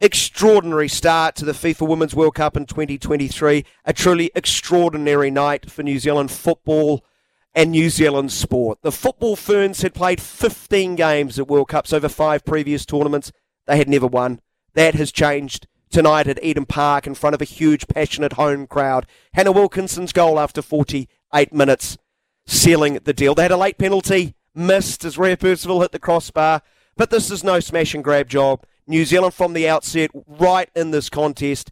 extraordinary start to the FIFA Women's World Cup in 2023. A truly extraordinary night for New Zealand football and New Zealand sport. The Football Ferns had played 15 games at World Cups over five previous tournaments. They had never won. That has changed tonight at Eden Park in front of a huge, passionate home crowd. Hannah Wilkinson's goal after 48 minutes sealing the deal. They had a late penalty, missed as Ria Percival hit the crossbar, but this is no smash and grab job. New Zealand from the outset, right in this contest,